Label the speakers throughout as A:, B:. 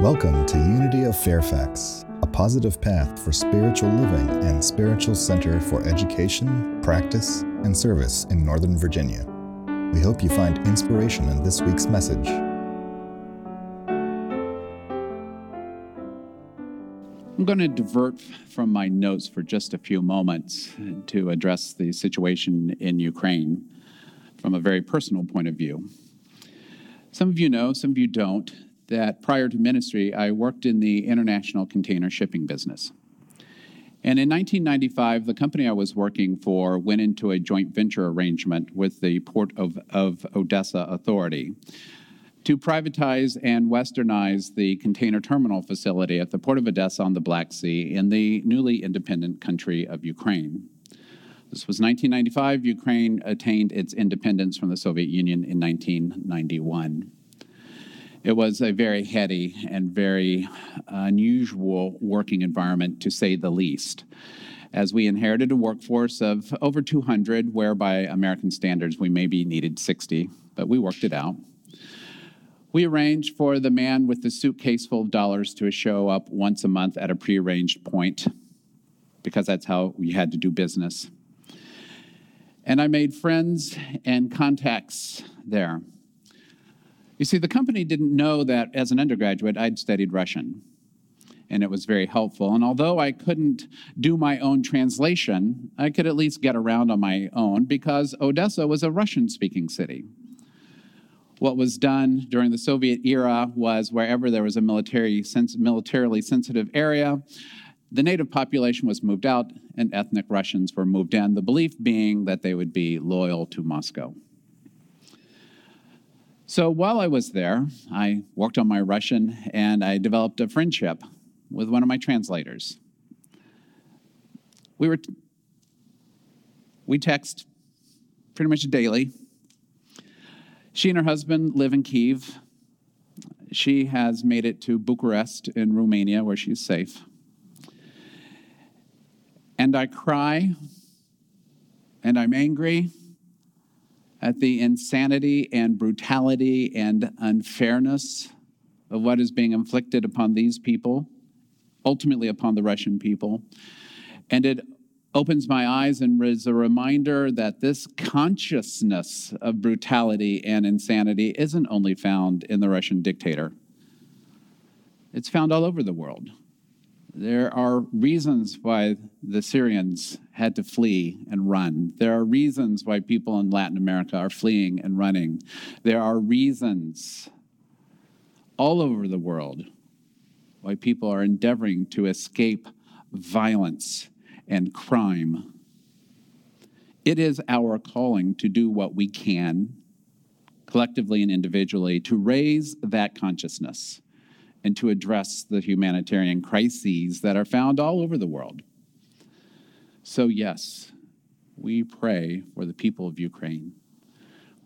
A: Welcome to Unity of Fairfax, a positive path for spiritual living and spiritual center for education, practice, and service in Northern Virginia. We hope you find inspiration in this week's message.
B: I'm going to divert from my notes for just a few moments to address the situation in Ukraine from a very personal point of view. Some of you know, some of you don't, that prior to ministry, I worked in the international container shipping business. And in 1995, the company I was working for went into a joint venture arrangement with the Port of, of Odessa Authority to privatize and westernize the container terminal facility at the Port of Odessa on the Black Sea in the newly independent country of Ukraine. This was 1995. Ukraine attained its independence from the Soviet Union in 1991. It was a very heady and very unusual working environment, to say the least, as we inherited a workforce of over 200, where by American standards we maybe needed 60, but we worked it out. We arranged for the man with the suitcase full of dollars to show up once a month at a prearranged point, because that's how we had to do business. And I made friends and contacts there. You see, the company didn't know that as an undergraduate, I'd studied Russian, and it was very helpful. And although I couldn't do my own translation, I could at least get around on my own because Odessa was a Russian speaking city. What was done during the Soviet era was wherever there was a military, militarily sensitive area, the native population was moved out and ethnic Russians were moved in, the belief being that they would be loyal to Moscow. So while I was there, I worked on my Russian and I developed a friendship with one of my translators. We were we text pretty much daily. She and her husband live in Kiev. She has made it to Bucharest in Romania where she's safe. And I cry and I'm angry at the insanity and brutality and unfairness of what is being inflicted upon these people, ultimately upon the Russian people. And it opens my eyes and is a reminder that this consciousness of brutality and insanity isn't only found in the Russian dictator, it's found all over the world. There are reasons why the Syrians had to flee and run. There are reasons why people in Latin America are fleeing and running. There are reasons all over the world why people are endeavoring to escape violence and crime. It is our calling to do what we can, collectively and individually, to raise that consciousness and to address the humanitarian crises that are found all over the world. So, yes, we pray for the people of Ukraine.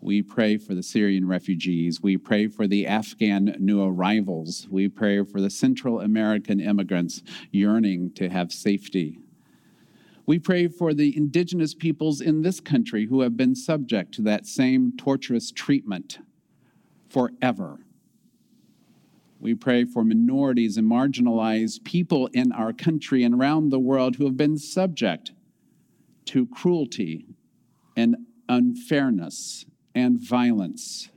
B: We pray for the Syrian refugees. We pray for the Afghan new arrivals. We pray for the Central American immigrants yearning to have safety. We pray for the indigenous peoples in this country who have been subject to that same torturous treatment forever. We pray for minorities and marginalized people in our country and around the world who have been subject to cruelty and unfairness and violence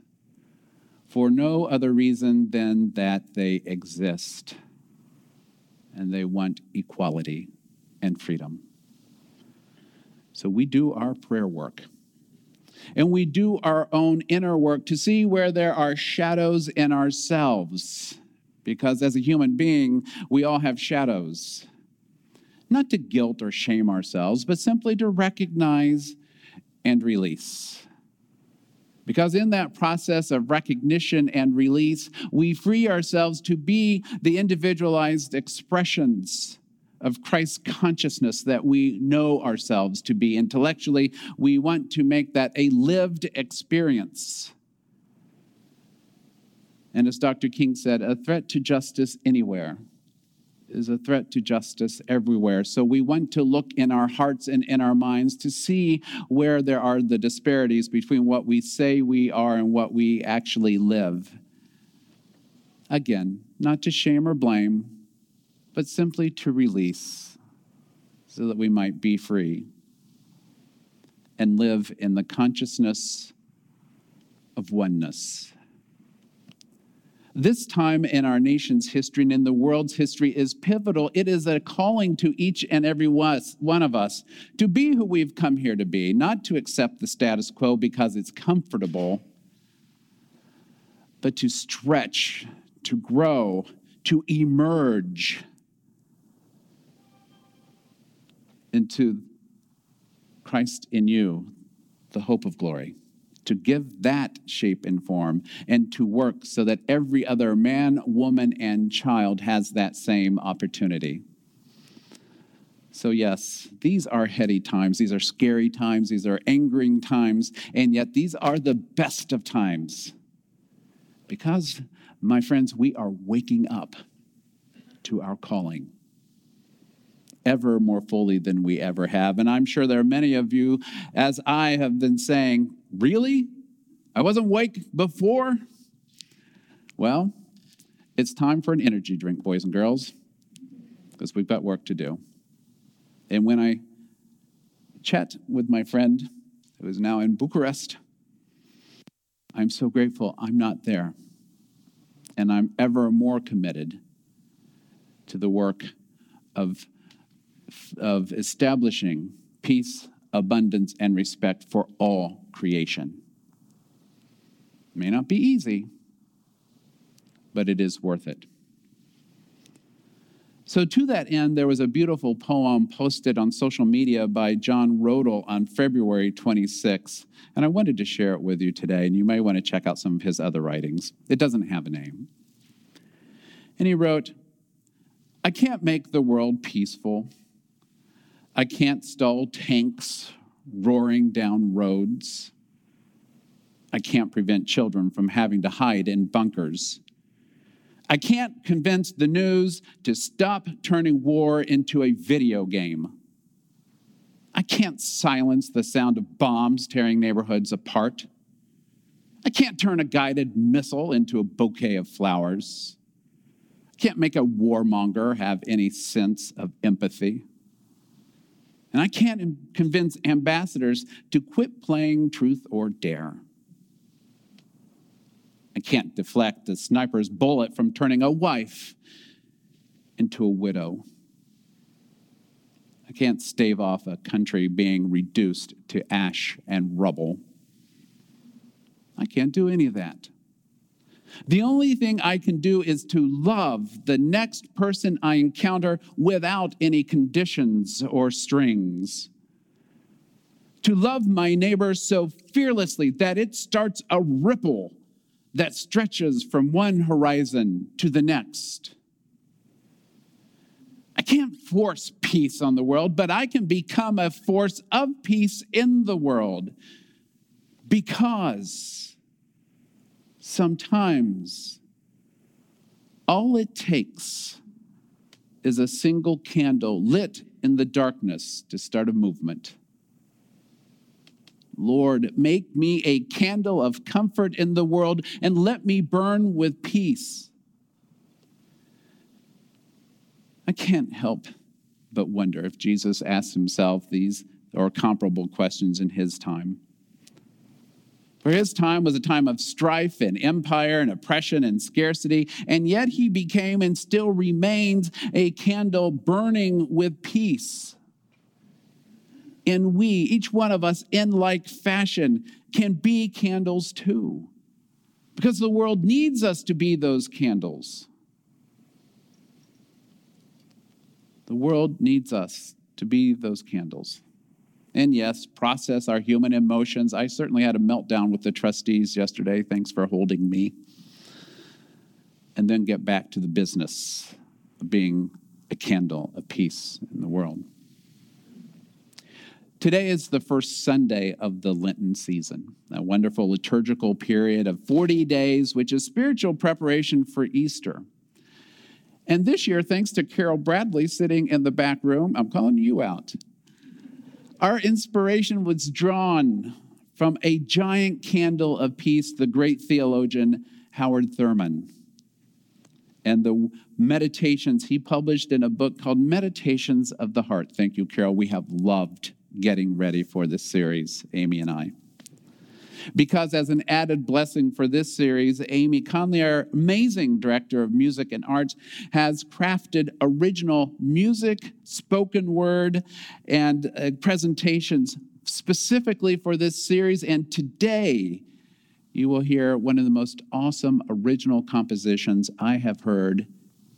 B: for no other reason than that they exist and they want equality and freedom. So we do our prayer work and we do our own inner work to see where there are shadows in ourselves. Because as a human being, we all have shadows. Not to guilt or shame ourselves, but simply to recognize and release. Because in that process of recognition and release, we free ourselves to be the individualized expressions of Christ's consciousness that we know ourselves to be intellectually. We want to make that a lived experience. And as Dr. King said, a threat to justice anywhere is a threat to justice everywhere. So we want to look in our hearts and in our minds to see where there are the disparities between what we say we are and what we actually live. Again, not to shame or blame, but simply to release so that we might be free and live in the consciousness of oneness. This time in our nation's history and in the world's history is pivotal. It is a calling to each and every one of us to be who we've come here to be, not to accept the status quo because it's comfortable, but to stretch, to grow, to emerge into Christ in you, the hope of glory to give that shape and form and to work so that every other man, woman, and child has that same opportunity. So, yes, these are heady times. These are scary times. These are angering times. And yet, these are the best of times. Because, my friends, we are waking up to our calling ever more fully than we ever have. And I'm sure there are many of you, as I have been saying, Really? I wasn't awake before? Well, it's time for an energy drink, boys and girls, because we've got work to do. And when I chat with my friend who is now in Bucharest, I'm so grateful I'm not there. And I'm ever more committed to the work of, of establishing peace, abundance, and respect for all creation. It may not be easy, but it is worth it. So, to that end, there was a beautiful poem posted on social media by John Roedel on February 26, and I wanted to share it with you today, and you may want to check out some of his other writings. It doesn't have a name. And he wrote, I can't make the world peaceful. I can't stall tanks roaring down roads. I can't prevent children from having to hide in bunkers. I can't convince the news to stop turning war into a video game. I can't silence the sound of bombs tearing neighborhoods apart. I can't turn a guided missile into a bouquet of flowers. I can't make a warmonger have any sense of empathy. And I can't convince ambassadors to quit playing truth or dare. I can't deflect a sniper's bullet from turning a wife into a widow. I can't stave off a country being reduced to ash and rubble. I can't do any of that. The only thing I can do is to love the next person I encounter without any conditions or strings. To love my neighbor so fearlessly that it starts a ripple that stretches from one horizon to the next. I can't force peace on the world, but I can become a force of peace in the world because Sometimes all it takes is a single candle lit in the darkness to start a movement. Lord, make me a candle of comfort in the world and let me burn with peace. I can't help but wonder if Jesus asked himself these or comparable questions in his time. For his time was a time of strife and empire and oppression and scarcity, and yet he became and still remains a candle burning with peace. And we, each one of us, in like fashion, can be candles too, because the world needs us to be those candles. The world needs us to be those candles and yes, process our human emotions. I certainly had a meltdown with the trustees yesterday. Thanks for holding me. And then get back to the business of being a candle of peace in the world. Today is the first Sunday of the Lenten season, a wonderful liturgical period of 40 days, which is spiritual preparation for Easter. And this year, thanks to Carol Bradley sitting in the back room, I'm calling you out. Our inspiration was drawn from a giant candle of peace, the great theologian Howard Thurman. and the meditations he published in a book called Meditations of the Heart. Thank you, Carol. We have loved getting ready for this series, Amy and I. Because, as an added blessing for this series, Amy Conley, our amazing director of music and arts, has crafted original music, spoken word, and uh, presentations specifically for this series. And today, you will hear one of the most awesome original compositions I have heard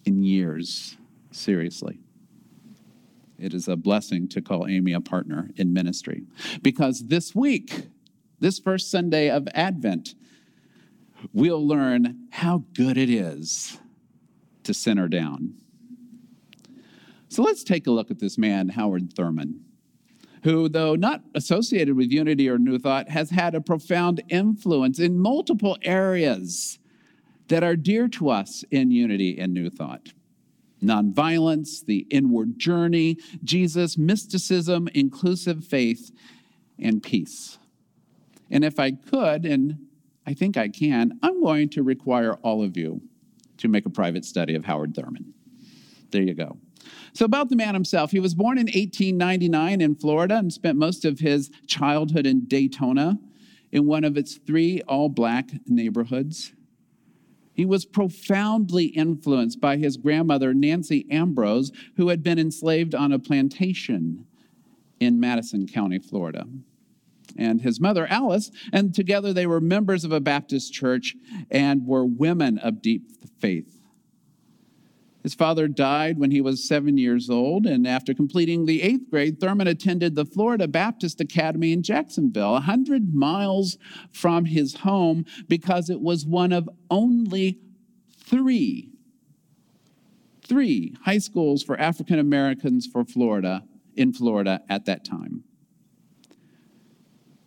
B: in years. Seriously. It is a blessing to call Amy a partner in ministry because this week, this first Sunday of Advent, we'll learn how good it is to center down. So let's take a look at this man, Howard Thurman who, though not associated with Unity or New Thought, has had a profound influence in multiple areas that are dear to us in Unity and New Thought nonviolence, the inward journey, Jesus, mysticism, inclusive faith, and peace. And if I could, and I think I can, I'm going to require all of you to make a private study of Howard Thurman. There you go. So, about the man himself, he was born in 1899 in Florida and spent most of his childhood in Daytona in one of its three all black neighborhoods. He was profoundly influenced by his grandmother, Nancy Ambrose, who had been enslaved on a plantation in Madison County, Florida. And his mother, Alice, and together they were members of a Baptist church and were women of deep faith. His father died when he was seven years old, and after completing the eighth grade, Thurman attended the Florida Baptist Academy in Jacksonville, 100 miles from his home, because it was one of only three, three high schools for African Americans for Florida, in Florida at that time.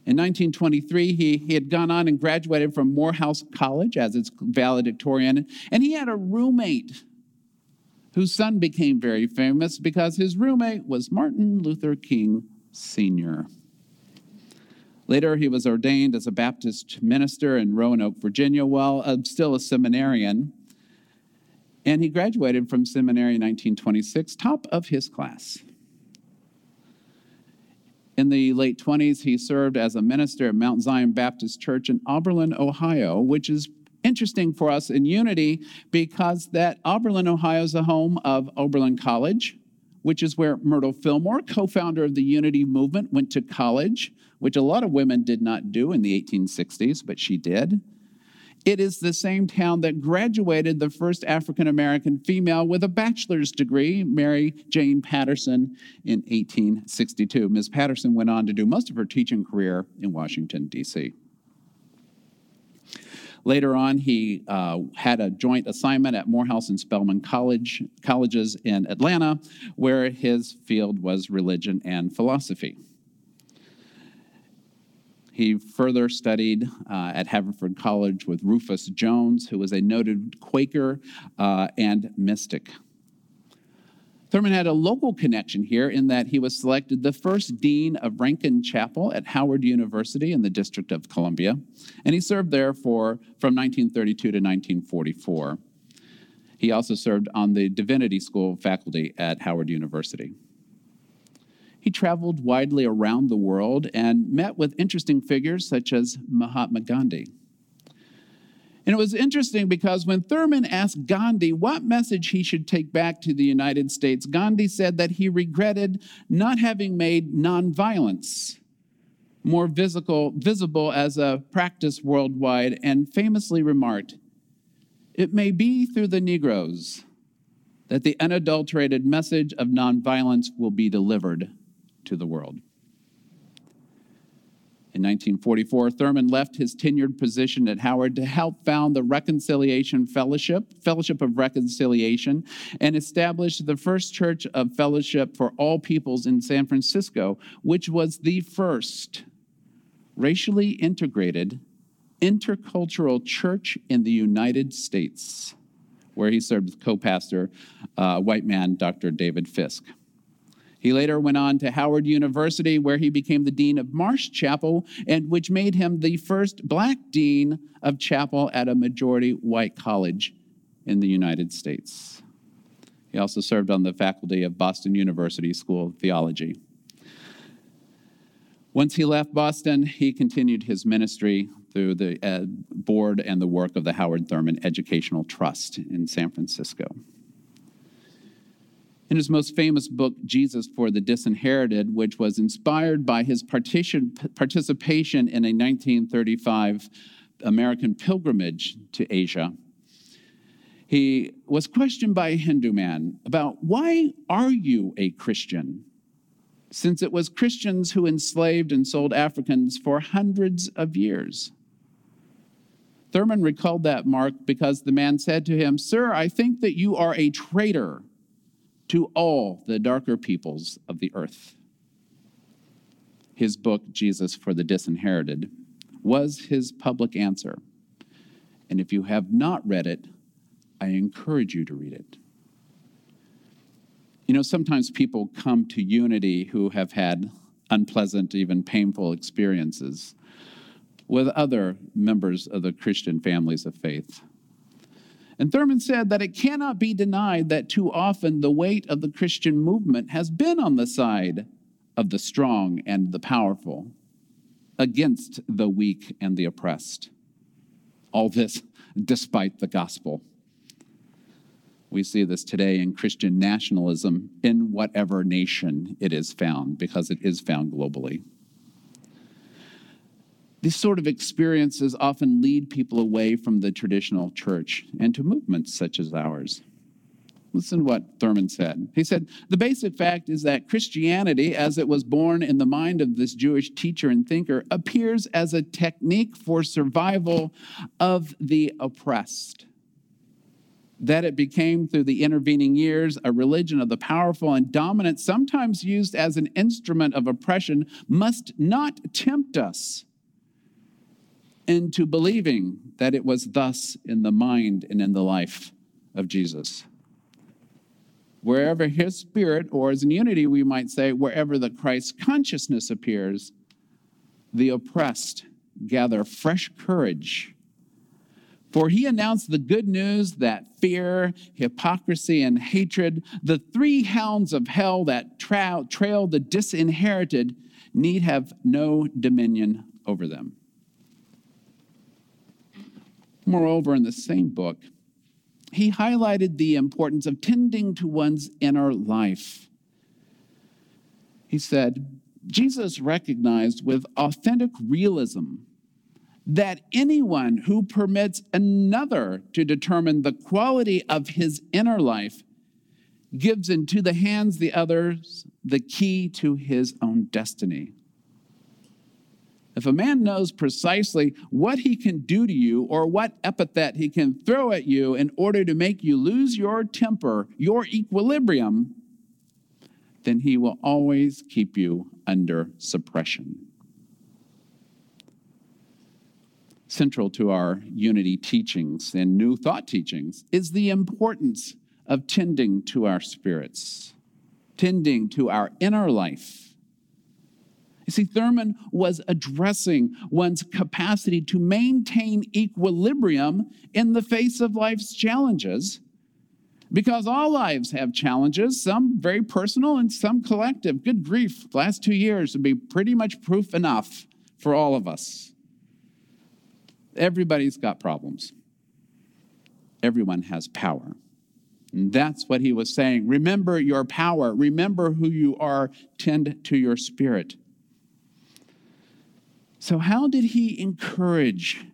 B: In 1923, he, he had gone on and graduated from Morehouse College as its valedictorian, and he had a roommate whose son became very famous because his roommate was Martin Luther King Sr. Later, he was ordained as a Baptist minister in Roanoke, Virginia, while uh, still a seminarian. And he graduated from seminary in 1926, top of his class. In the late 20s, he served as a minister at Mount Zion Baptist Church in Oberlin, Ohio, which is interesting for us in Unity because that Oberlin, Ohio is the home of Oberlin College, which is where Myrtle Fillmore, co-founder of the Unity movement, went to college, which a lot of women did not do in the 1860s, but she did. It is the same town that graduated the first African American female with a bachelor's degree, Mary Jane Patterson, in 1862. Ms. Patterson went on to do most of her teaching career in Washington, D.C. Later on, he uh, had a joint assignment at Morehouse and Spelman College, colleges in Atlanta, where his field was religion and philosophy. He further studied uh, at Haverford College with Rufus Jones, who was a noted Quaker uh, and mystic. Thurman had a local connection here in that he was selected the first dean of Rankin Chapel at Howard University in the District of Columbia, and he served there for from 1932 to 1944. He also served on the Divinity School faculty at Howard University. He traveled widely around the world and met with interesting figures such as Mahatma Gandhi. And it was interesting because when Thurman asked Gandhi what message he should take back to the United States, Gandhi said that he regretted not having made nonviolence more visible, visible as a practice worldwide and famously remarked, It may be through the Negroes that the unadulterated message of nonviolence will be delivered to the world. In 1944, Thurman left his tenured position at Howard to help found the Reconciliation Fellowship, Fellowship of Reconciliation, and establish the first church of fellowship for all peoples in San Francisco, which was the first racially integrated intercultural church in the United States, where he served as co pastor, uh, white man, Dr. David Fisk. He later went on to Howard University, where he became the dean of Marsh Chapel, and which made him the first black dean of chapel at a majority white college in the United States. He also served on the faculty of Boston University School of Theology. Once he left Boston, he continued his ministry through the uh, board and the work of the Howard Thurman Educational Trust in San Francisco. In his most famous book, Jesus for the Disinherited, which was inspired by his participation in a 1935 American pilgrimage to Asia, he was questioned by a Hindu man about why are you a Christian? Since it was Christians who enslaved and sold Africans for hundreds of years. Thurman recalled that mark because the man said to him, Sir, I think that you are a traitor to all the darker peoples of the earth. His book, Jesus for the Disinherited, was his public answer. And if you have not read it, I encourage you to read it. You know, sometimes people come to unity who have had unpleasant, even painful experiences with other members of the Christian families of faith. And Thurman said that it cannot be denied that too often the weight of the Christian movement has been on the side of the strong and the powerful against the weak and the oppressed. All this despite the gospel. We see this today in Christian nationalism in whatever nation it is found, because it is found globally. These sort of experiences often lead people away from the traditional church and to movements such as ours. Listen to what Thurman said. He said, The basic fact is that Christianity, as it was born in the mind of this Jewish teacher and thinker, appears as a technique for survival of the oppressed. That it became through the intervening years a religion of the powerful and dominant, sometimes used as an instrument of oppression, must not tempt us into believing that it was thus in the mind and in the life of Jesus wherever his spirit, or as in unity, we might say, wherever the Christ consciousness appears, the oppressed gather fresh courage. For he announced the good news that fear, hypocrisy, and hatred, the three hounds of hell that tra- trail the disinherited, need have no dominion over them. Moreover, in the same book, he highlighted the importance of tending to one's inner life. He said, Jesus recognized with authentic realism that anyone who permits another to determine the quality of his inner life gives into the hands of the others the key to his own destiny. If a man knows precisely what he can do to you or what epithet he can throw at you in order to make you lose your temper, your equilibrium, then he will always keep you under suppression. Central to our unity teachings and new thought teachings is the importance of tending to our spirits, tending to our inner life you see, Thurman was addressing one's capacity to maintain equilibrium in the face of life's challenges, because all lives have challenges, some very personal and some collective. Good grief, the last two years would be pretty much proof enough for all of us. Everybody's got problems, everyone has power. And that's what he was saying. Remember your power. Remember who you are. Tend to your spirit. So, how did he encourage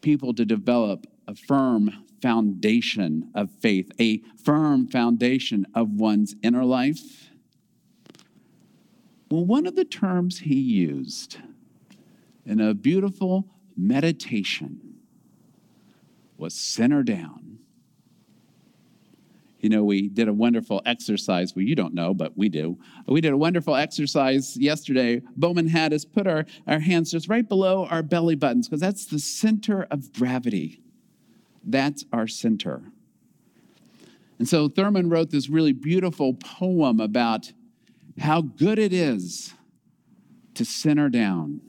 B: people to develop a firm foundation of faith, a firm foundation of one's inner life? Well, one of the terms he used in a beautiful meditation was center down. You know, we did a wonderful exercise. Well, you don't know, but we do. We did a wonderful exercise yesterday. Bowman had us put our, our hands just right below our belly buttons because that's the center of gravity. That's our center. And so Thurman wrote this really beautiful poem about how good it is to center down.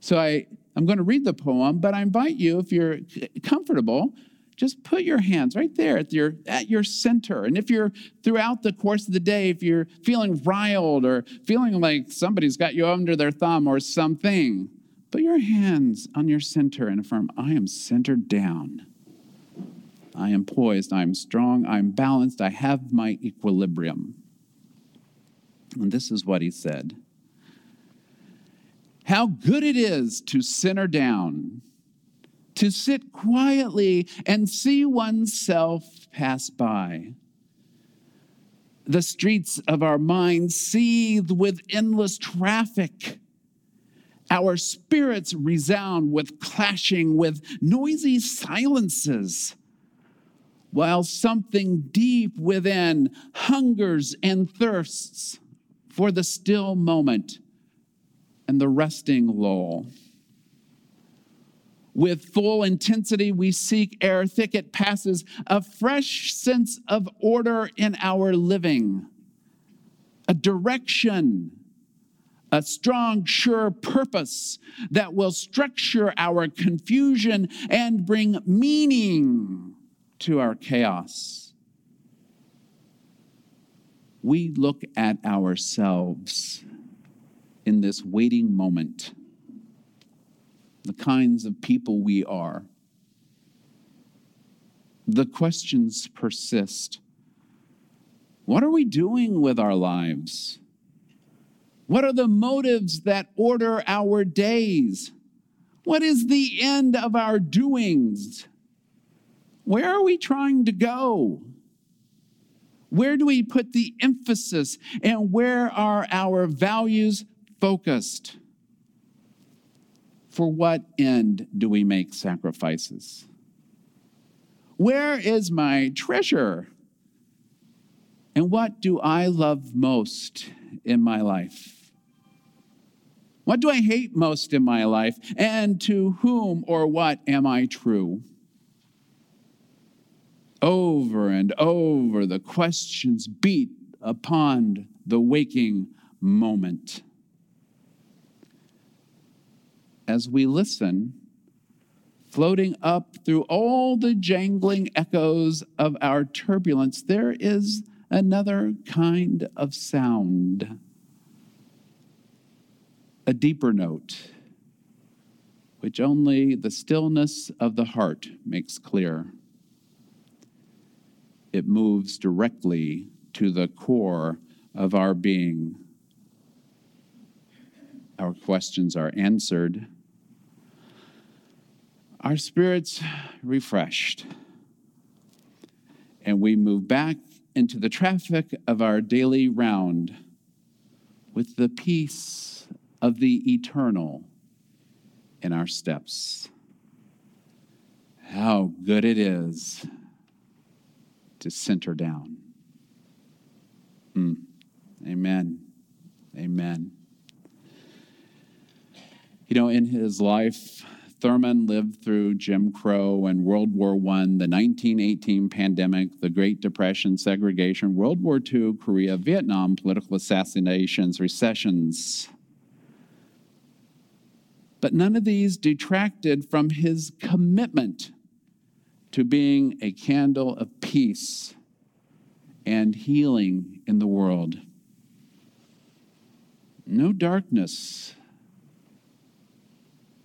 B: So I, I'm going to read the poem, but I invite you, if you're comfortable, just put your hands right there at your at your center. And if you're throughout the course of the day if you're feeling riled or feeling like somebody's got you under their thumb or something put your hands on your center and affirm i am centered down. I am poised. I am strong. I'm balanced. I have my equilibrium. And this is what he said. How good it is to center down to sit quietly and see oneself pass by. The streets of our minds seethe with endless traffic. Our spirits resound with clashing, with noisy silences, while something deep within hungers and thirsts for the still moment and the resting lull. With full intensity, we seek ere thicket passes a fresh sense of order in our living, a direction, a strong, sure purpose that will structure our confusion and bring meaning to our chaos. We look at ourselves in this waiting moment the kinds of people we are. The questions persist. What are we doing with our lives? What are the motives that order our days? What is the end of our doings? Where are we trying to go? Where do we put the emphasis and where are our values focused? For what end do we make sacrifices? Where is my treasure? And what do I love most in my life? What do I hate most in my life? And to whom or what am I true? Over and over, the questions beat upon the waking moment as we listen, floating up through all the jangling echoes of our turbulence, there is another kind of sound, a deeper note, which only the stillness of the heart makes clear. It moves directly to the core of our being. Our questions are answered our spirits refreshed, and we move back into the traffic of our daily round with the peace of the eternal in our steps. How good it is to center down. Mm. Amen. Amen. You know, in his life, Thurman lived through Jim Crow and World War I, the 1918 pandemic, the Great Depression, segregation, World War II, Korea, Vietnam, political assassinations, recessions. But none of these detracted from his commitment to being a candle of peace and healing in the world. No darkness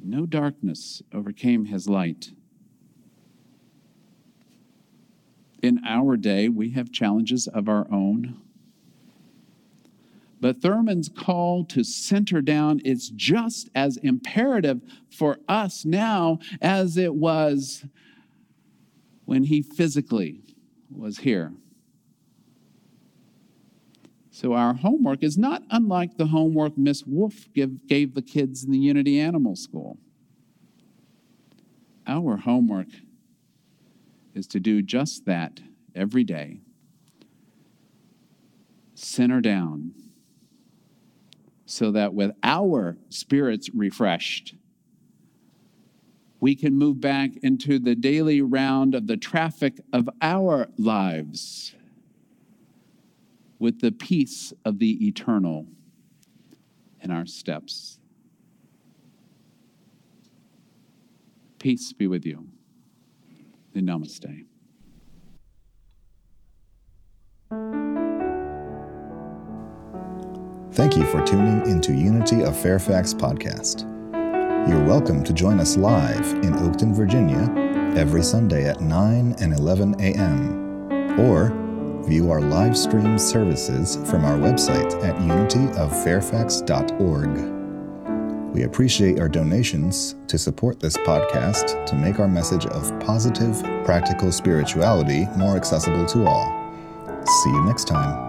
B: no darkness overcame his light. In our day, we have challenges of our own. But Thurman's call to center down is just as imperative for us now as it was when he physically was here. So, our homework is not unlike the homework Miss Wolf give, gave the kids in the Unity Animal School. Our homework is to do just that every day. Center down so that with our spirits refreshed, we can move back into the daily round of the traffic of our lives with the peace of the eternal in our steps. Peace be with you. and namaste.
A: Thank you for tuning into Unity of Fairfax podcast. You're welcome to join us live in Oakton, Virginia, every Sunday at 9 and 11 a.m. or view our live stream services from our website at unityoffairfax.org. We appreciate our donations to support this podcast to make our message of positive, practical spirituality more accessible to all. See you next time.